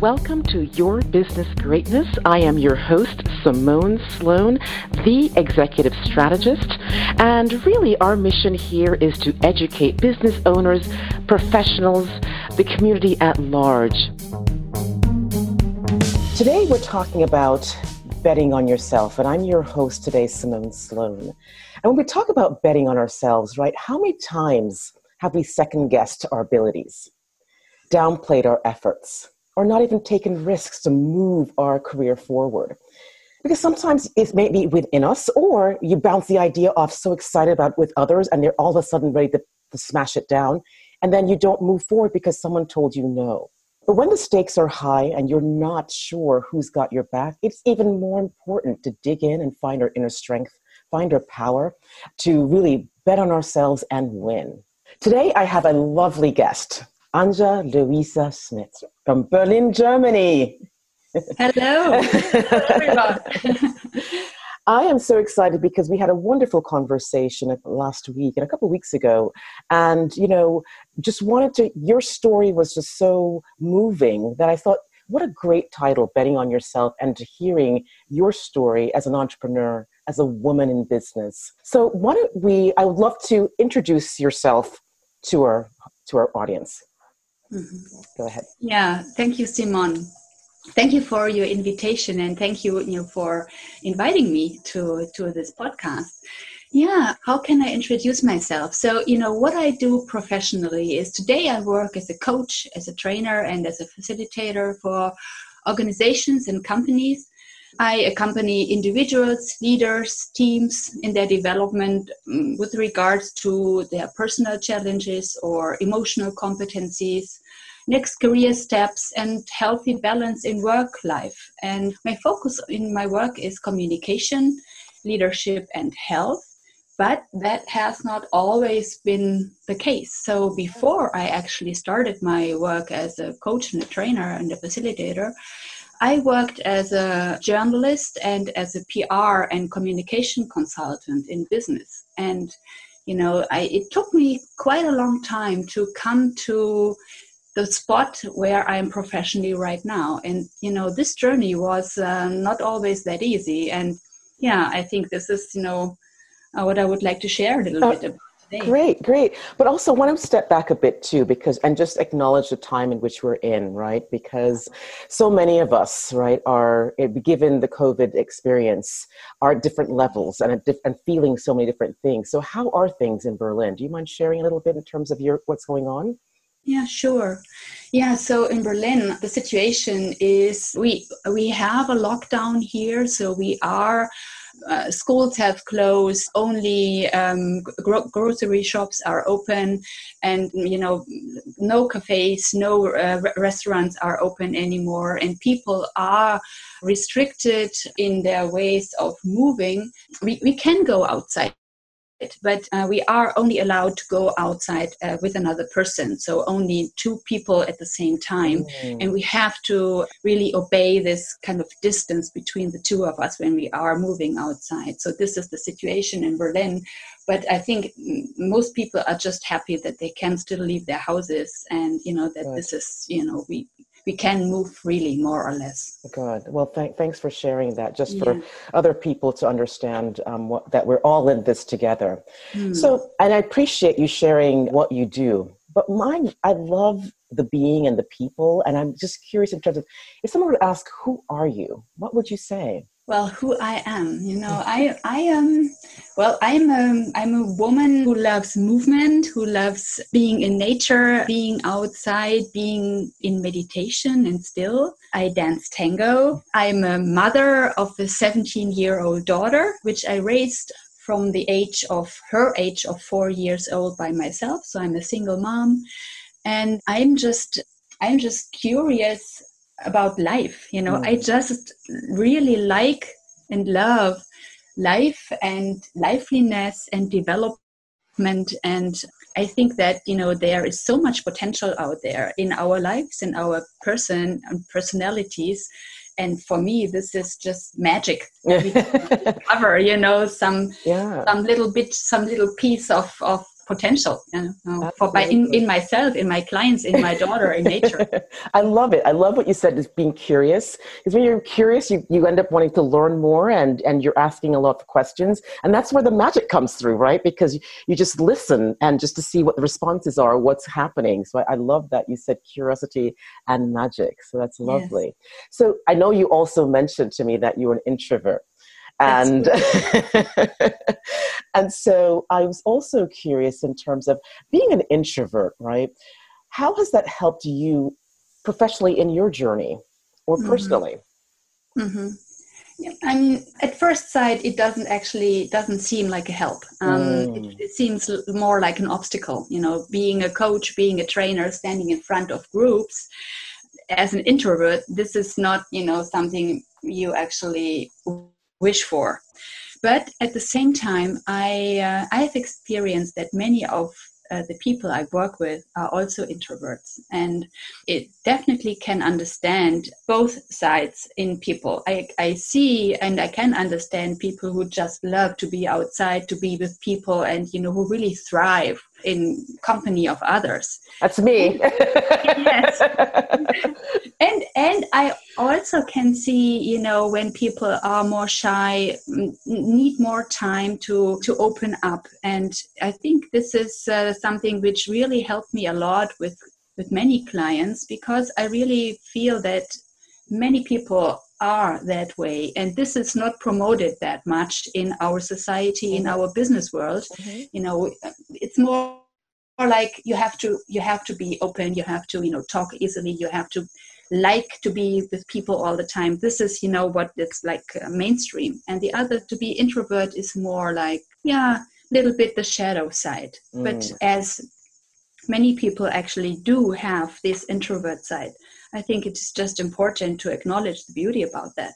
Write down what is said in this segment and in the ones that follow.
welcome to Your Business Greatness. I am your host, Simone Sloan, the executive strategist. And really, our mission here is to educate business owners, professionals, the community at large. Today, we're talking about betting on yourself. And I'm your host today, Simone Sloan. And when we talk about betting on ourselves, right, how many times have we second guessed our abilities, downplayed our efforts, or not even taken risks to move our career forward? Because sometimes it may be within us, or you bounce the idea off so excited about with others, and they're all of a sudden ready to, to smash it down, and then you don't move forward because someone told you no. But when the stakes are high and you're not sure who's got your back, it's even more important to dig in and find our inner strength, find our power to really bet on ourselves and win. Today, I have a lovely guest, Anja Louisa Schmidt from Berlin, Germany. Hello. Hello I am so excited because we had a wonderful conversation last week and a couple of weeks ago. And, you know, just wanted to, your story was just so moving that I thought, what a great title, Betting on Yourself, and to hearing your story as an entrepreneur, as a woman in business. So, why don't we, I would love to introduce yourself to our, to our audience. Mm-hmm. Go ahead. Yeah, thank you, Simone. Thank you for your invitation and thank you, you know, for inviting me to to this podcast. Yeah how can i introduce myself? So you know what i do professionally is today i work as a coach as a trainer and as a facilitator for organizations and companies. I accompany individuals leaders teams in their development mm, with regards to their personal challenges or emotional competencies next career steps and healthy balance in work life. And my focus in my work is communication, leadership, and health. But that has not always been the case. So before I actually started my work as a coach and a trainer and a facilitator, I worked as a journalist and as a PR and communication consultant in business. And you know, I, it took me quite a long time to come to the spot where I am professionally right now. And you know, this journey was uh, not always that easy. And yeah, I think this is you know uh, what I would like to share a little uh, bit about. Today. Great, great. But also want to step back a bit too, because and just acknowledge the time in which we're in, right? Because so many of us, right, are eh, given the COVID experience, are at different levels and diff- and feeling so many different things. So, how are things in Berlin? Do you mind sharing a little bit in terms of your what's going on? Yeah, sure. Yeah, so in Berlin, the situation is we we have a lockdown here, so we are uh, schools have closed only um, gro- grocery shops are open and you know no cafes no uh, restaurants are open anymore and people are restricted in their ways of moving we, we can go outside but uh, we are only allowed to go outside uh, with another person so only two people at the same time mm. and we have to really obey this kind of distance between the two of us when we are moving outside so this is the situation in berlin but i think most people are just happy that they can still leave their houses and you know that right. this is you know we we can move freely more or less. Good. Well th- thanks for sharing that just for yeah. other people to understand um, what, that we're all in this together. Mm. so and i appreciate you sharing what you do but mine i love the being and the people and i'm just curious in terms of if someone would ask who are you? what would you say well who i am you know i i am well i'm a i'm a woman who loves movement who loves being in nature being outside being in meditation and still i dance tango. I'm a mother of a 17 year old daughter which i raised from the age of her age of 4 years old by myself so i'm a single mom. And i'm just i'm just curious about life you know mm. i just really like and love life and liveliness and development and i think that you know there is so much potential out there in our lives in our person and personalities and for me this is just magic cover you know some yeah. some little bit some little piece of of potential you know, for by in, in myself in my clients in my daughter in nature. I love it. I love what you said is being curious. Because when you're curious you, you end up wanting to learn more and and you're asking a lot of questions. And that's where the magic comes through right? Because you, you just listen and just to see what the responses are what's happening. So I, I love that you said curiosity and magic. So that's lovely. Yes. so i know you also mentioned to me that you're an introvert and and so i was also curious in terms of being an introvert right how has that helped you professionally in your journey or mm-hmm. personally mm-hmm. Yeah, I mean, at first sight, it doesn't actually doesn't seem like a help. Um, mm. it, it, seems more like an obstacle. You know, being a coach, being a trainer, standing in front of groups. As an introvert, this is not you know something you actually wish for. But at the same time, I, uh, I have experienced that many of uh, the people I work with are also introverts, and it definitely can understand both sides in people. I, I see and I can understand people who just love to be outside, to be with people, and you know who really thrive in company of others. That's me. yes. and and I also can see, you know, when people are more shy, need more time to to open up, and I think this is uh, something which really helped me a lot with with many clients because I really feel that many people are that way and this is not promoted that much in our society in mm-hmm. our business world mm-hmm. you know it's more like you have to you have to be open you have to you know talk easily you have to like to be with people all the time. This is you know what it's like uh, mainstream. And the other to be introvert is more like yeah a little bit the shadow side. Mm. but as many people actually do have this introvert side i think it's just important to acknowledge the beauty about that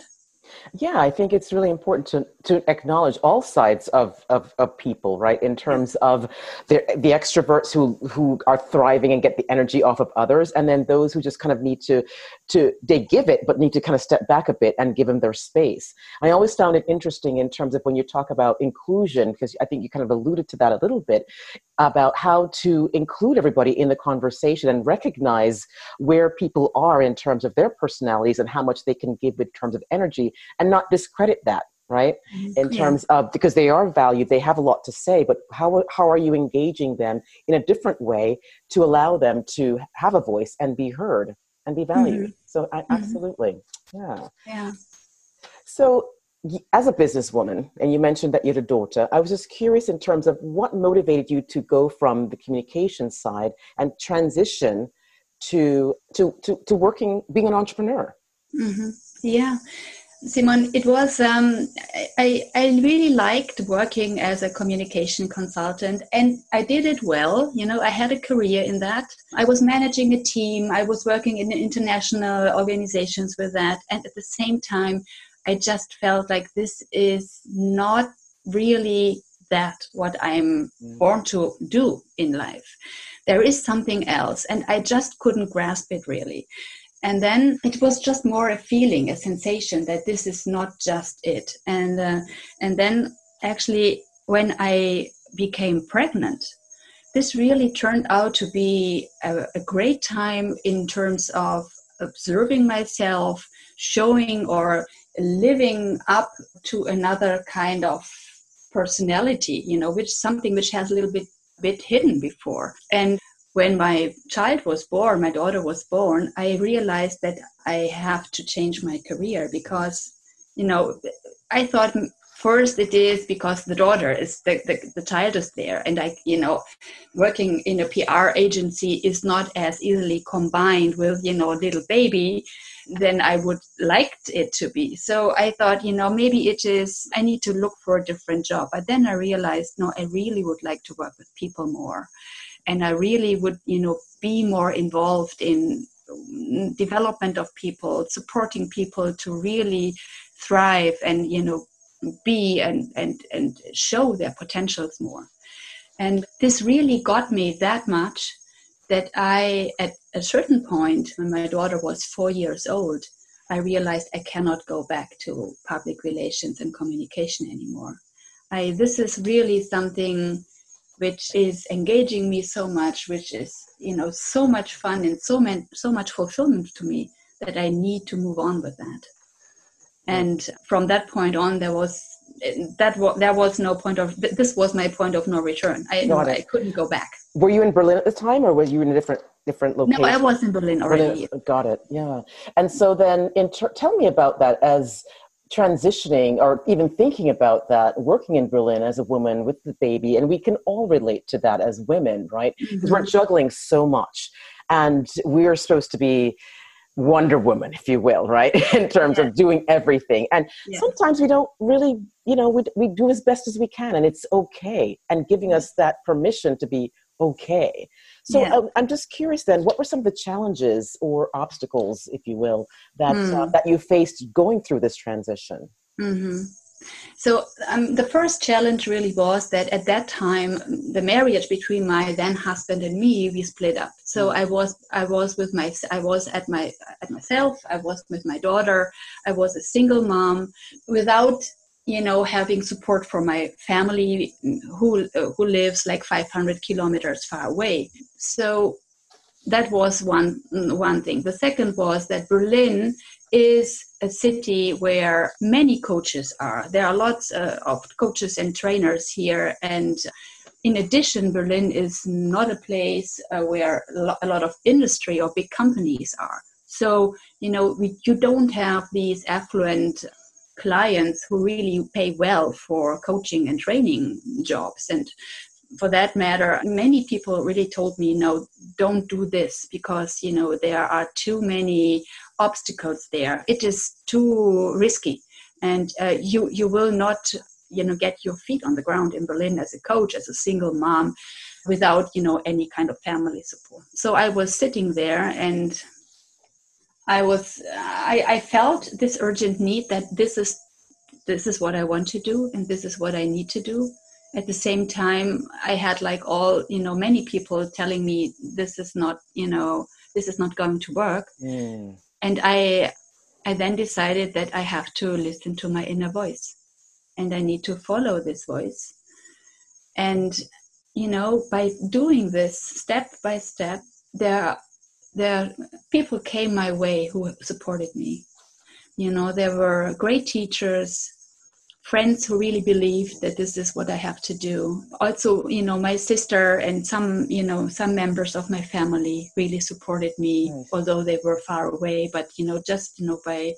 yeah, I think it's really important to, to acknowledge all sides of, of, of people, right? In terms of the, the extroverts who, who are thriving and get the energy off of others, and then those who just kind of need to, to, they give it, but need to kind of step back a bit and give them their space. I always found it interesting in terms of when you talk about inclusion, because I think you kind of alluded to that a little bit, about how to include everybody in the conversation and recognize where people are in terms of their personalities and how much they can give in terms of energy and not discredit that right mm-hmm. in terms of because they are valued they have a lot to say but how how are you engaging them in a different way to allow them to have a voice and be heard and be valued mm-hmm. so I, mm-hmm. absolutely yeah yeah so as a businesswoman and you mentioned that you had a daughter i was just curious in terms of what motivated you to go from the communication side and transition to to to, to working being an entrepreneur mm-hmm. yeah Simone, it was, um, I, I really liked working as a communication consultant and I did it well. You know, I had a career in that. I was managing a team, I was working in international organizations with that. And at the same time, I just felt like this is not really that what I'm mm. born to do in life. There is something else, and I just couldn't grasp it really. And then it was just more a feeling, a sensation that this is not just it. And uh, and then actually, when I became pregnant, this really turned out to be a, a great time in terms of observing myself, showing or living up to another kind of personality you know which something which has a little bit bit hidden before. And when my child was born my daughter was born i realized that i have to change my career because you know i thought first it is because the daughter is the, the, the, child is there. And i you know working in a pr agency is not as easily combined with you know little baby than I would liked it to be. So I thought, you know, maybe it is I need to look for a different job. But then I realized, no, I really would like to work with people more. And I really would, you know, be more involved in development of people, supporting people to really thrive and, you know, be and and and show their potentials more. And this really got me that much that I, at a certain point, when my daughter was four years old, I realized I cannot go back to public relations and communication anymore. I, this is really something which is engaging me so much, which is you know so much fun and so man, so much fulfillment to me that I need to move on with that. And from that point on, there was that was there was no point of this was my point of no return. I I couldn't go back. Were you in Berlin at the time, or were you in a different different location? No, I was in Berlin already. Berlin. Got it. Yeah. And so then, ter- tell me about that as transitioning or even thinking about that working in berlin as a woman with the baby and we can all relate to that as women right because mm-hmm. we're juggling so much and we're supposed to be wonder woman if you will right in terms yeah. of doing everything and yeah. sometimes we don't really you know we, we do as best as we can and it's okay and giving us that permission to be okay so yeah. Um, I'm just curious then, what were some of the challenges or obstacles, if you will, that mm. uh, that you faced going through this transition? Mm-hmm. So um, the first challenge really was that at that time the marriage between my then husband and me we split up. So mm. I was I was with my I was at my at myself. I was with my daughter. I was a single mom without you know having support from my family who who lives like 500 kilometers far away so that was one one thing the second was that berlin is a city where many coaches are. There are lots uh, of coaches and trainers here and in addition berlin is not a place uh, where a lot of industry or big companies are. So you know we, you don't have these affluent clients who really pay well for coaching and training jobs. And for that matter many people really told me no don't do this because you know there are too many obstacles there. It is too risky. And uh, you you will not you know get your feet on the ground in berlin as a coach as a single mom without you know any kind of family support. So i was sitting there and I was I, I felt this urgent need that this is this is what I want to do and this is what I need to do. At the same time, I had like all you know many people telling me this is not you know this is not going to work, mm. and I I then decided that I have to listen to my inner voice, and I need to follow this voice, and you know by doing this step by step there there people came my way who supported me. You know there were great teachers friends who really believed that this is what i have to do. Also you know my sister and some you know some members of my family really supported me nice. although they were far away but you know just you know by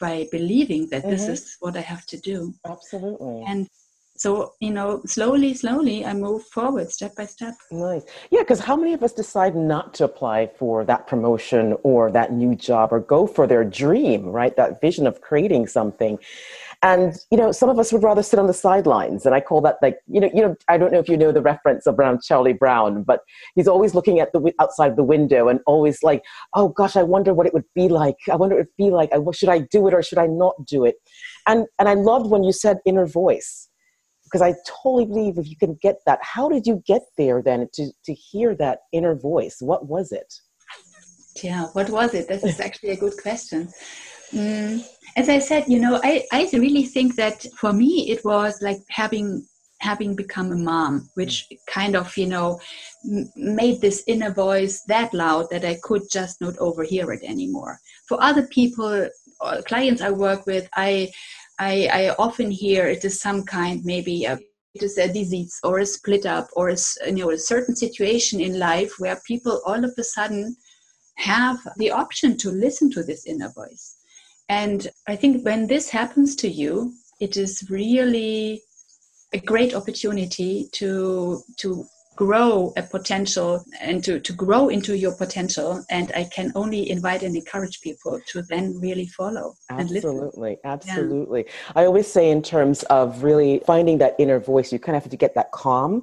by believing that mm-hmm. this is what i have to do. Absolutely. And so you know slowly slowly i move forward step by step. Nice. Yeah because how many of us decide not to apply for that promotion or that new job or go for their dream right? That vision of creating something and you know some of us would rather sit on the sidelines and i call that like you know you know i don't know if you know the reference around charlie brown but he's always looking at the outside the window and always like oh gosh i wonder what it would be like i wonder what it would be like should i do it or should i not do it and and i loved when you said inner voice because I totally believe if you can get that, how did you get there then to, to hear that inner voice? What was it? Yeah, what was it? This is actually a good question. Mm, as I said, you know, I, I really think that for me it was like having having become a mom, which kind of, you know, made this inner voice that loud that I could just not overhear it anymore. For other people, uh, clients I work with, I I, I often hear it is some kind, maybe a, it is a disease or a split up or a, you know a certain situation in life where people all of a sudden have the option to listen to this inner voice. And I think when this happens to you, it is really a great opportunity to to grow a potential and to, to grow into your potential and i can only invite and encourage people to then really follow and listen. absolutely absolutely yeah. i always say in terms of really finding that inner voice you kind of have to get that calm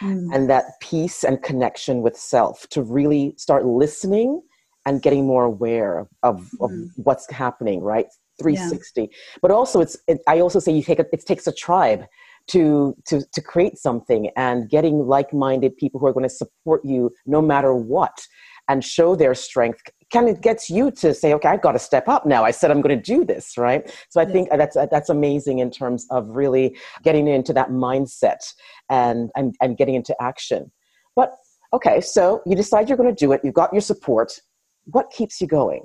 mm. and that peace and connection with self to really start listening and getting more aware of, of mm. what's happening right 360 yeah. but also it's it, i also say you take a, it takes a tribe to to to create something and getting like-minded people who are going to support you no matter what and show their strength kind of gets you to say, okay, I've got to step up now. I said I'm going to do this, right? So I think that's that's amazing in terms of really getting into that mindset and and, and getting into action. But okay, so you decide you're going to do it. You've got your support. What keeps you going?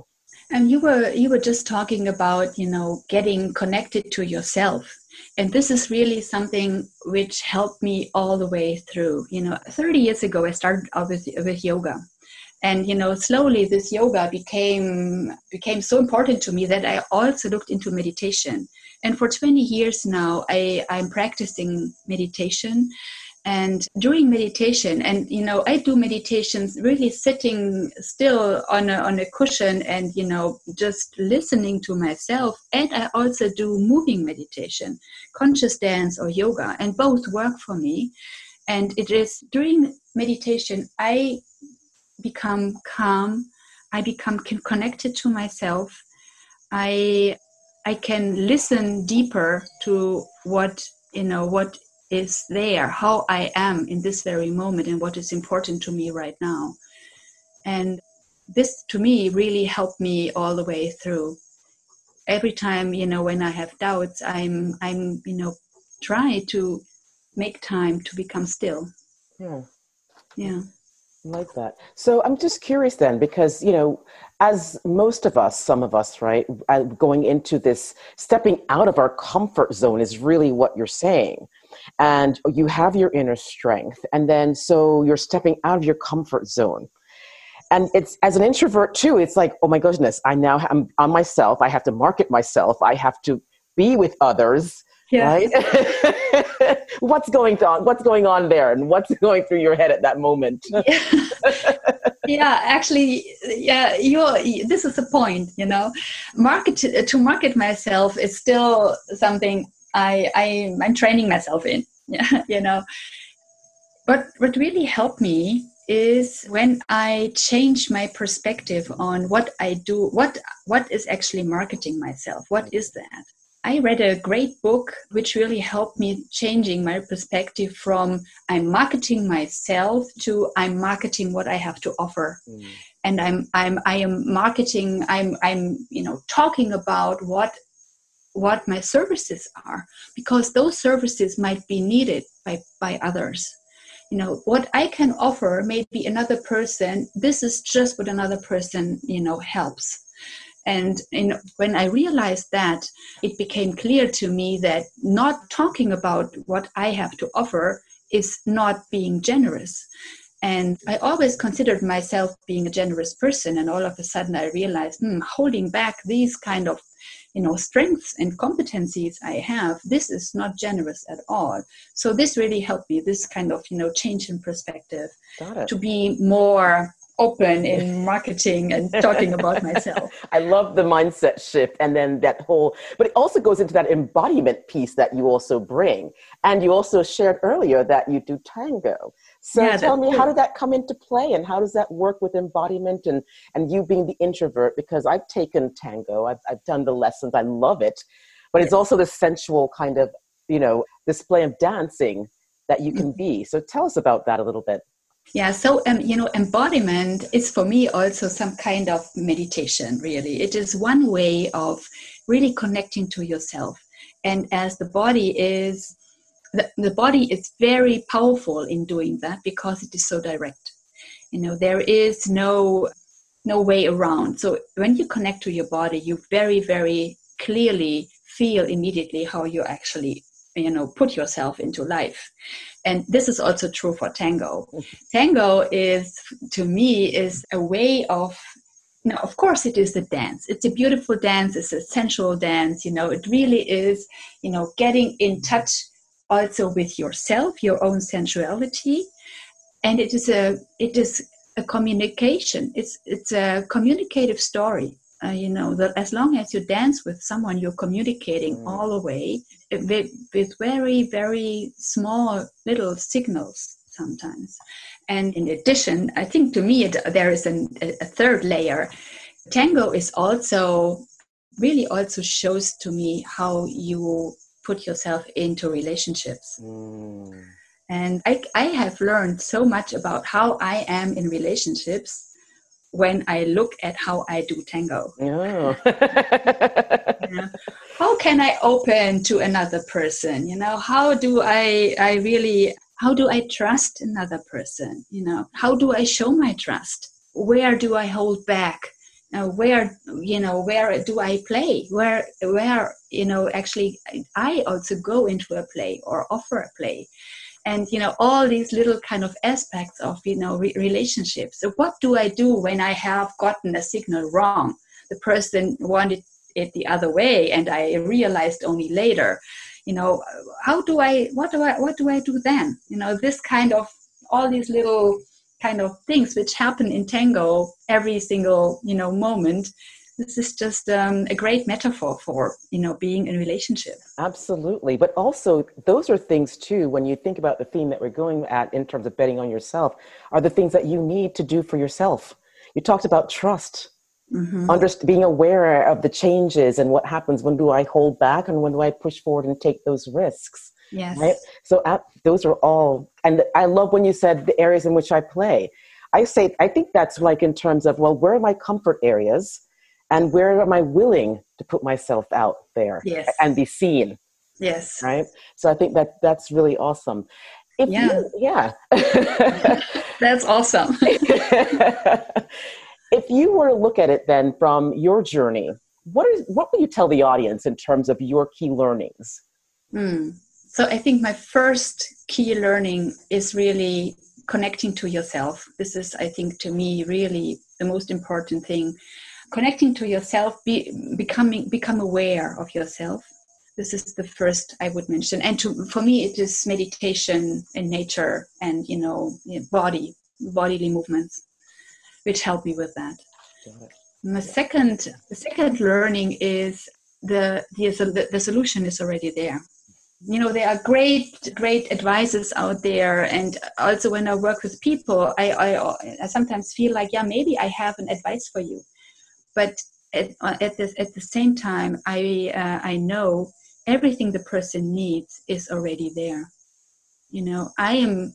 And you were you were just talking about you know getting connected to yourself. And this is really something which helped me all the way through. You know 30 years ago i started out with, with yoga. And you know slowly this yoga became became so important to me that i also looked into meditation. And for 20 years now i i'm practicing meditation and during meditation and you know i do meditations really sitting still on a, on a cushion and you know just listening to myself. And i also do moving meditation conscious dance or yoga and both work for me. And it is during meditation i become calm. I become connected to myself. I i can listen deeper to what you know what is there, how I am in this very moment, and what is important to me right now. And this to me really helped me all the way through. Every time, you know, when I have doubts, I'm I'm, you know, try to make time to become still. Yeah. Yeah like that. So I'm just curious then, because, you know, as most of us, some of us, right, uh, going into this, stepping out of our comfort zone is really what you're saying. And you have your inner strength. And then so you're stepping out of your comfort zone. And it's as an introvert too, it's like, oh my goodness, I now am on myself. I have to market myself. I have to be with others yeah. right what's going on what's going on there and what's going through your head at that moment yeah. yeah actually yeah you this is the point you know market to market myself is still something i, I i'm training myself in yeah you know but what really helped me is when i change my perspective on what i do what what is actually marketing myself what is that I read a great book which really helped me changing my perspective from I'm marketing myself to I'm marketing what I have to offer. Mm. And I'm I'm I am marketing I'm I'm you know talking about what what my services are because those services might be needed by by others you know what i can offer maybe another person this is just what another person you know helps and in, when I realized that, it became clear to me that not talking about what I have to offer is not being generous. And I always considered myself being a generous person, and all of a sudden I realized, hmm, holding back these kind of you know strengths and competencies i have this is not generous at all so this really helped me this kind of you know change in perspective to be more open in marketing and talking about myself. I love the mindset shift and then that whole, but it also goes into that embodiment piece that you also bring. And you also shared earlier that you do tango. So yeah, tell me, how did that come into play and how does that work with embodiment and, and you being the introvert? Because I've taken tango, I've, I've done the lessons, I love it, but it's also the sensual kind of, you know, display of dancing that you can mm-hmm. be. So tell us about that a little bit. Yeah, so um, you know, embodiment is for me also some kind of meditation, really. It is one way of really connecting to yourself. And as the body is, the, the body is very powerful in doing that because it is so direct. You know, there is no no way around. So when you connect to your body, you very, very clearly feel immediately how you actually you know put yourself into life. And this is also true for tango. Mm-hmm. Tango is to me is a way of now of course it is a dance. It's a beautiful dance. It's a sensual dance. You know it really is you know getting in touch also with yourself your own sensuality. And it is a it is a communication. It's it's a communicative story. Uh, you know that as long as you dance with someone you're communicating mm. all the way with, with very very small little signals sometimes. And in addition i think to me it, there is an, a third layer. Tango is also really also shows to me how you put yourself into relationships mm. and I, I have learned so much about how i am in relationships when I look at how I do tango. Oh. Yeah. How can I open to another person? You know, how do I I really how do I trust another person? You know, how do I show my trust? Where do I hold back? Uh, where you know where do I play? Where where you know actually I also go into a play or offer a play. And you know all these little kind of aspects of you know re- relationships. So what do i do when i have gotten a signal wrong? The person wanted it the other way and i realized only later you know how do i what do i what do i do then? You know this kind of all these little kind of things which happen in tango every single you know moment this is just um, a great metaphor for you know being in relationship. Absolutely. But also those are things too when you think about the theme that we're going at in terms of betting on yourself are the things that you need to do for yourself. You talked about trust. Mm-hmm. Underst- being aware of the changes and what happens. When do i hold back and when do i push forward and take those risks yes. Right so those are all and i love when you said the areas in which i play. I say i think that's like in terms of well where are my comfort areas? And where am i willing to put myself out there yes. and be seen? Yes. Right? So i think that that's really awesome. If yeah. you, yeah. That's awesome. If you were to look at it then from your journey what is what will you tell the audience in terms of your key learnings? Mm. So i think my first key learning is really connecting to yourself. This is i think to me really the most important thing. Connecting to yourself be, becoming become aware of yourself. This is the first i would mention. And to, for me it is meditation in nature and you know body bodily movements which help me with that. My second the second learning is the, the the solution is already there you know there are great great advices out there. And also when i work with people I, I i sometimes feel like yeah maybe i have an advice for you. But at, at, this, at the same time I, uh, I know everything the person needs is already there. You know i am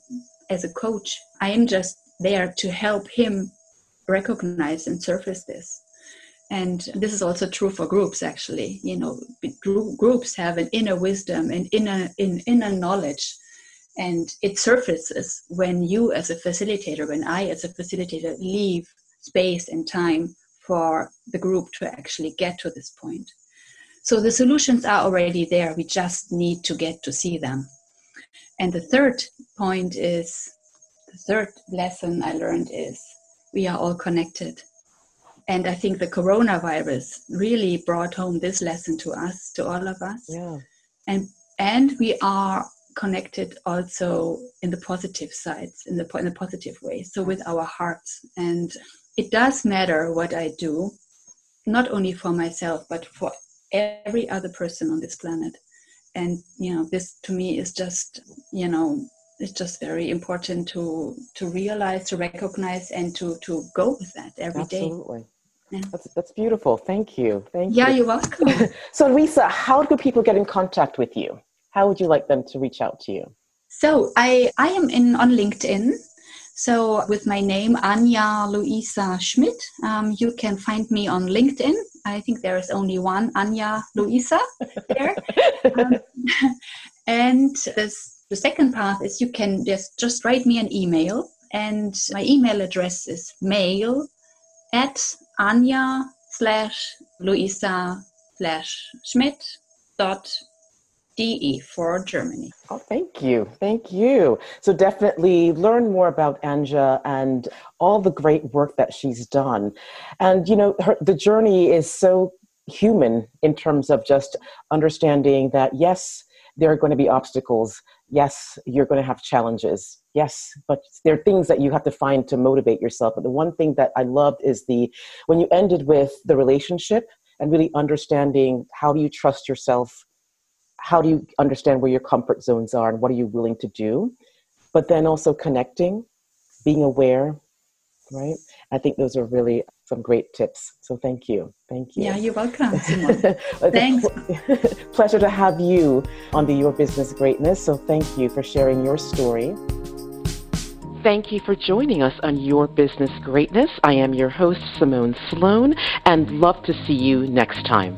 as a coach i am just there to help him recognize and surface this and this is also true for groups actually you know groups have an inner wisdom and inner in, inner knowledge and it surfaces when you as a facilitator when i as a facilitator leave space and time for the group to actually get to this point. So the solutions are already there. We just need to get to see them. And the third point is the third lesson I learned is we are all connected. And I think the coronavirus really brought home this lesson to us, to all of us. Yeah. And and we are connected also in the positive sides, in the in the positive way. So with our hearts and it does matter what I do, not only for myself, but for every other person on this planet. And, you know, this to me is just, you know, it's just very important to to realize, to recognize, and to to go with that every Absolutely. day. Yeah. That's, that's beautiful. Thank you. Thank yeah, you. Yeah, you're welcome. so, Lisa, how do people get in contact with you? How would you like them to reach out to you? So, I I am in on LinkedIn. So, with my name, Anja Louisa Schmidt, um, you can find me on LinkedIn. I think there is only one Anya Luisa there. um, and this, the second path is you can just, just write me an email. And my email address is mail at Anja slash Louisa slash Schmidt dot DE for Germany. Oh, thank you. Thank you. So definitely learn more about Anja and all the great work that she's done. And, you know, her, the journey is so human in terms of just understanding that, yes, there are going to be obstacles. Yes, you're going to have challenges. Yes, but there are things that you have to find to motivate yourself. But the one thing that I loved is the when you ended with the relationship and really understanding how do you trust yourself how do you understand where your comfort zones are and what are you willing to do but then also connecting being aware right? I think those are really some great tips so thank you thank you. Yeah you're welcome thanks. pleasure to have you on the your business greatness so thank you for sharing your story Thank you for joining us on Your Business Greatness. I am your host, Simone Sloan, and love to see you next time.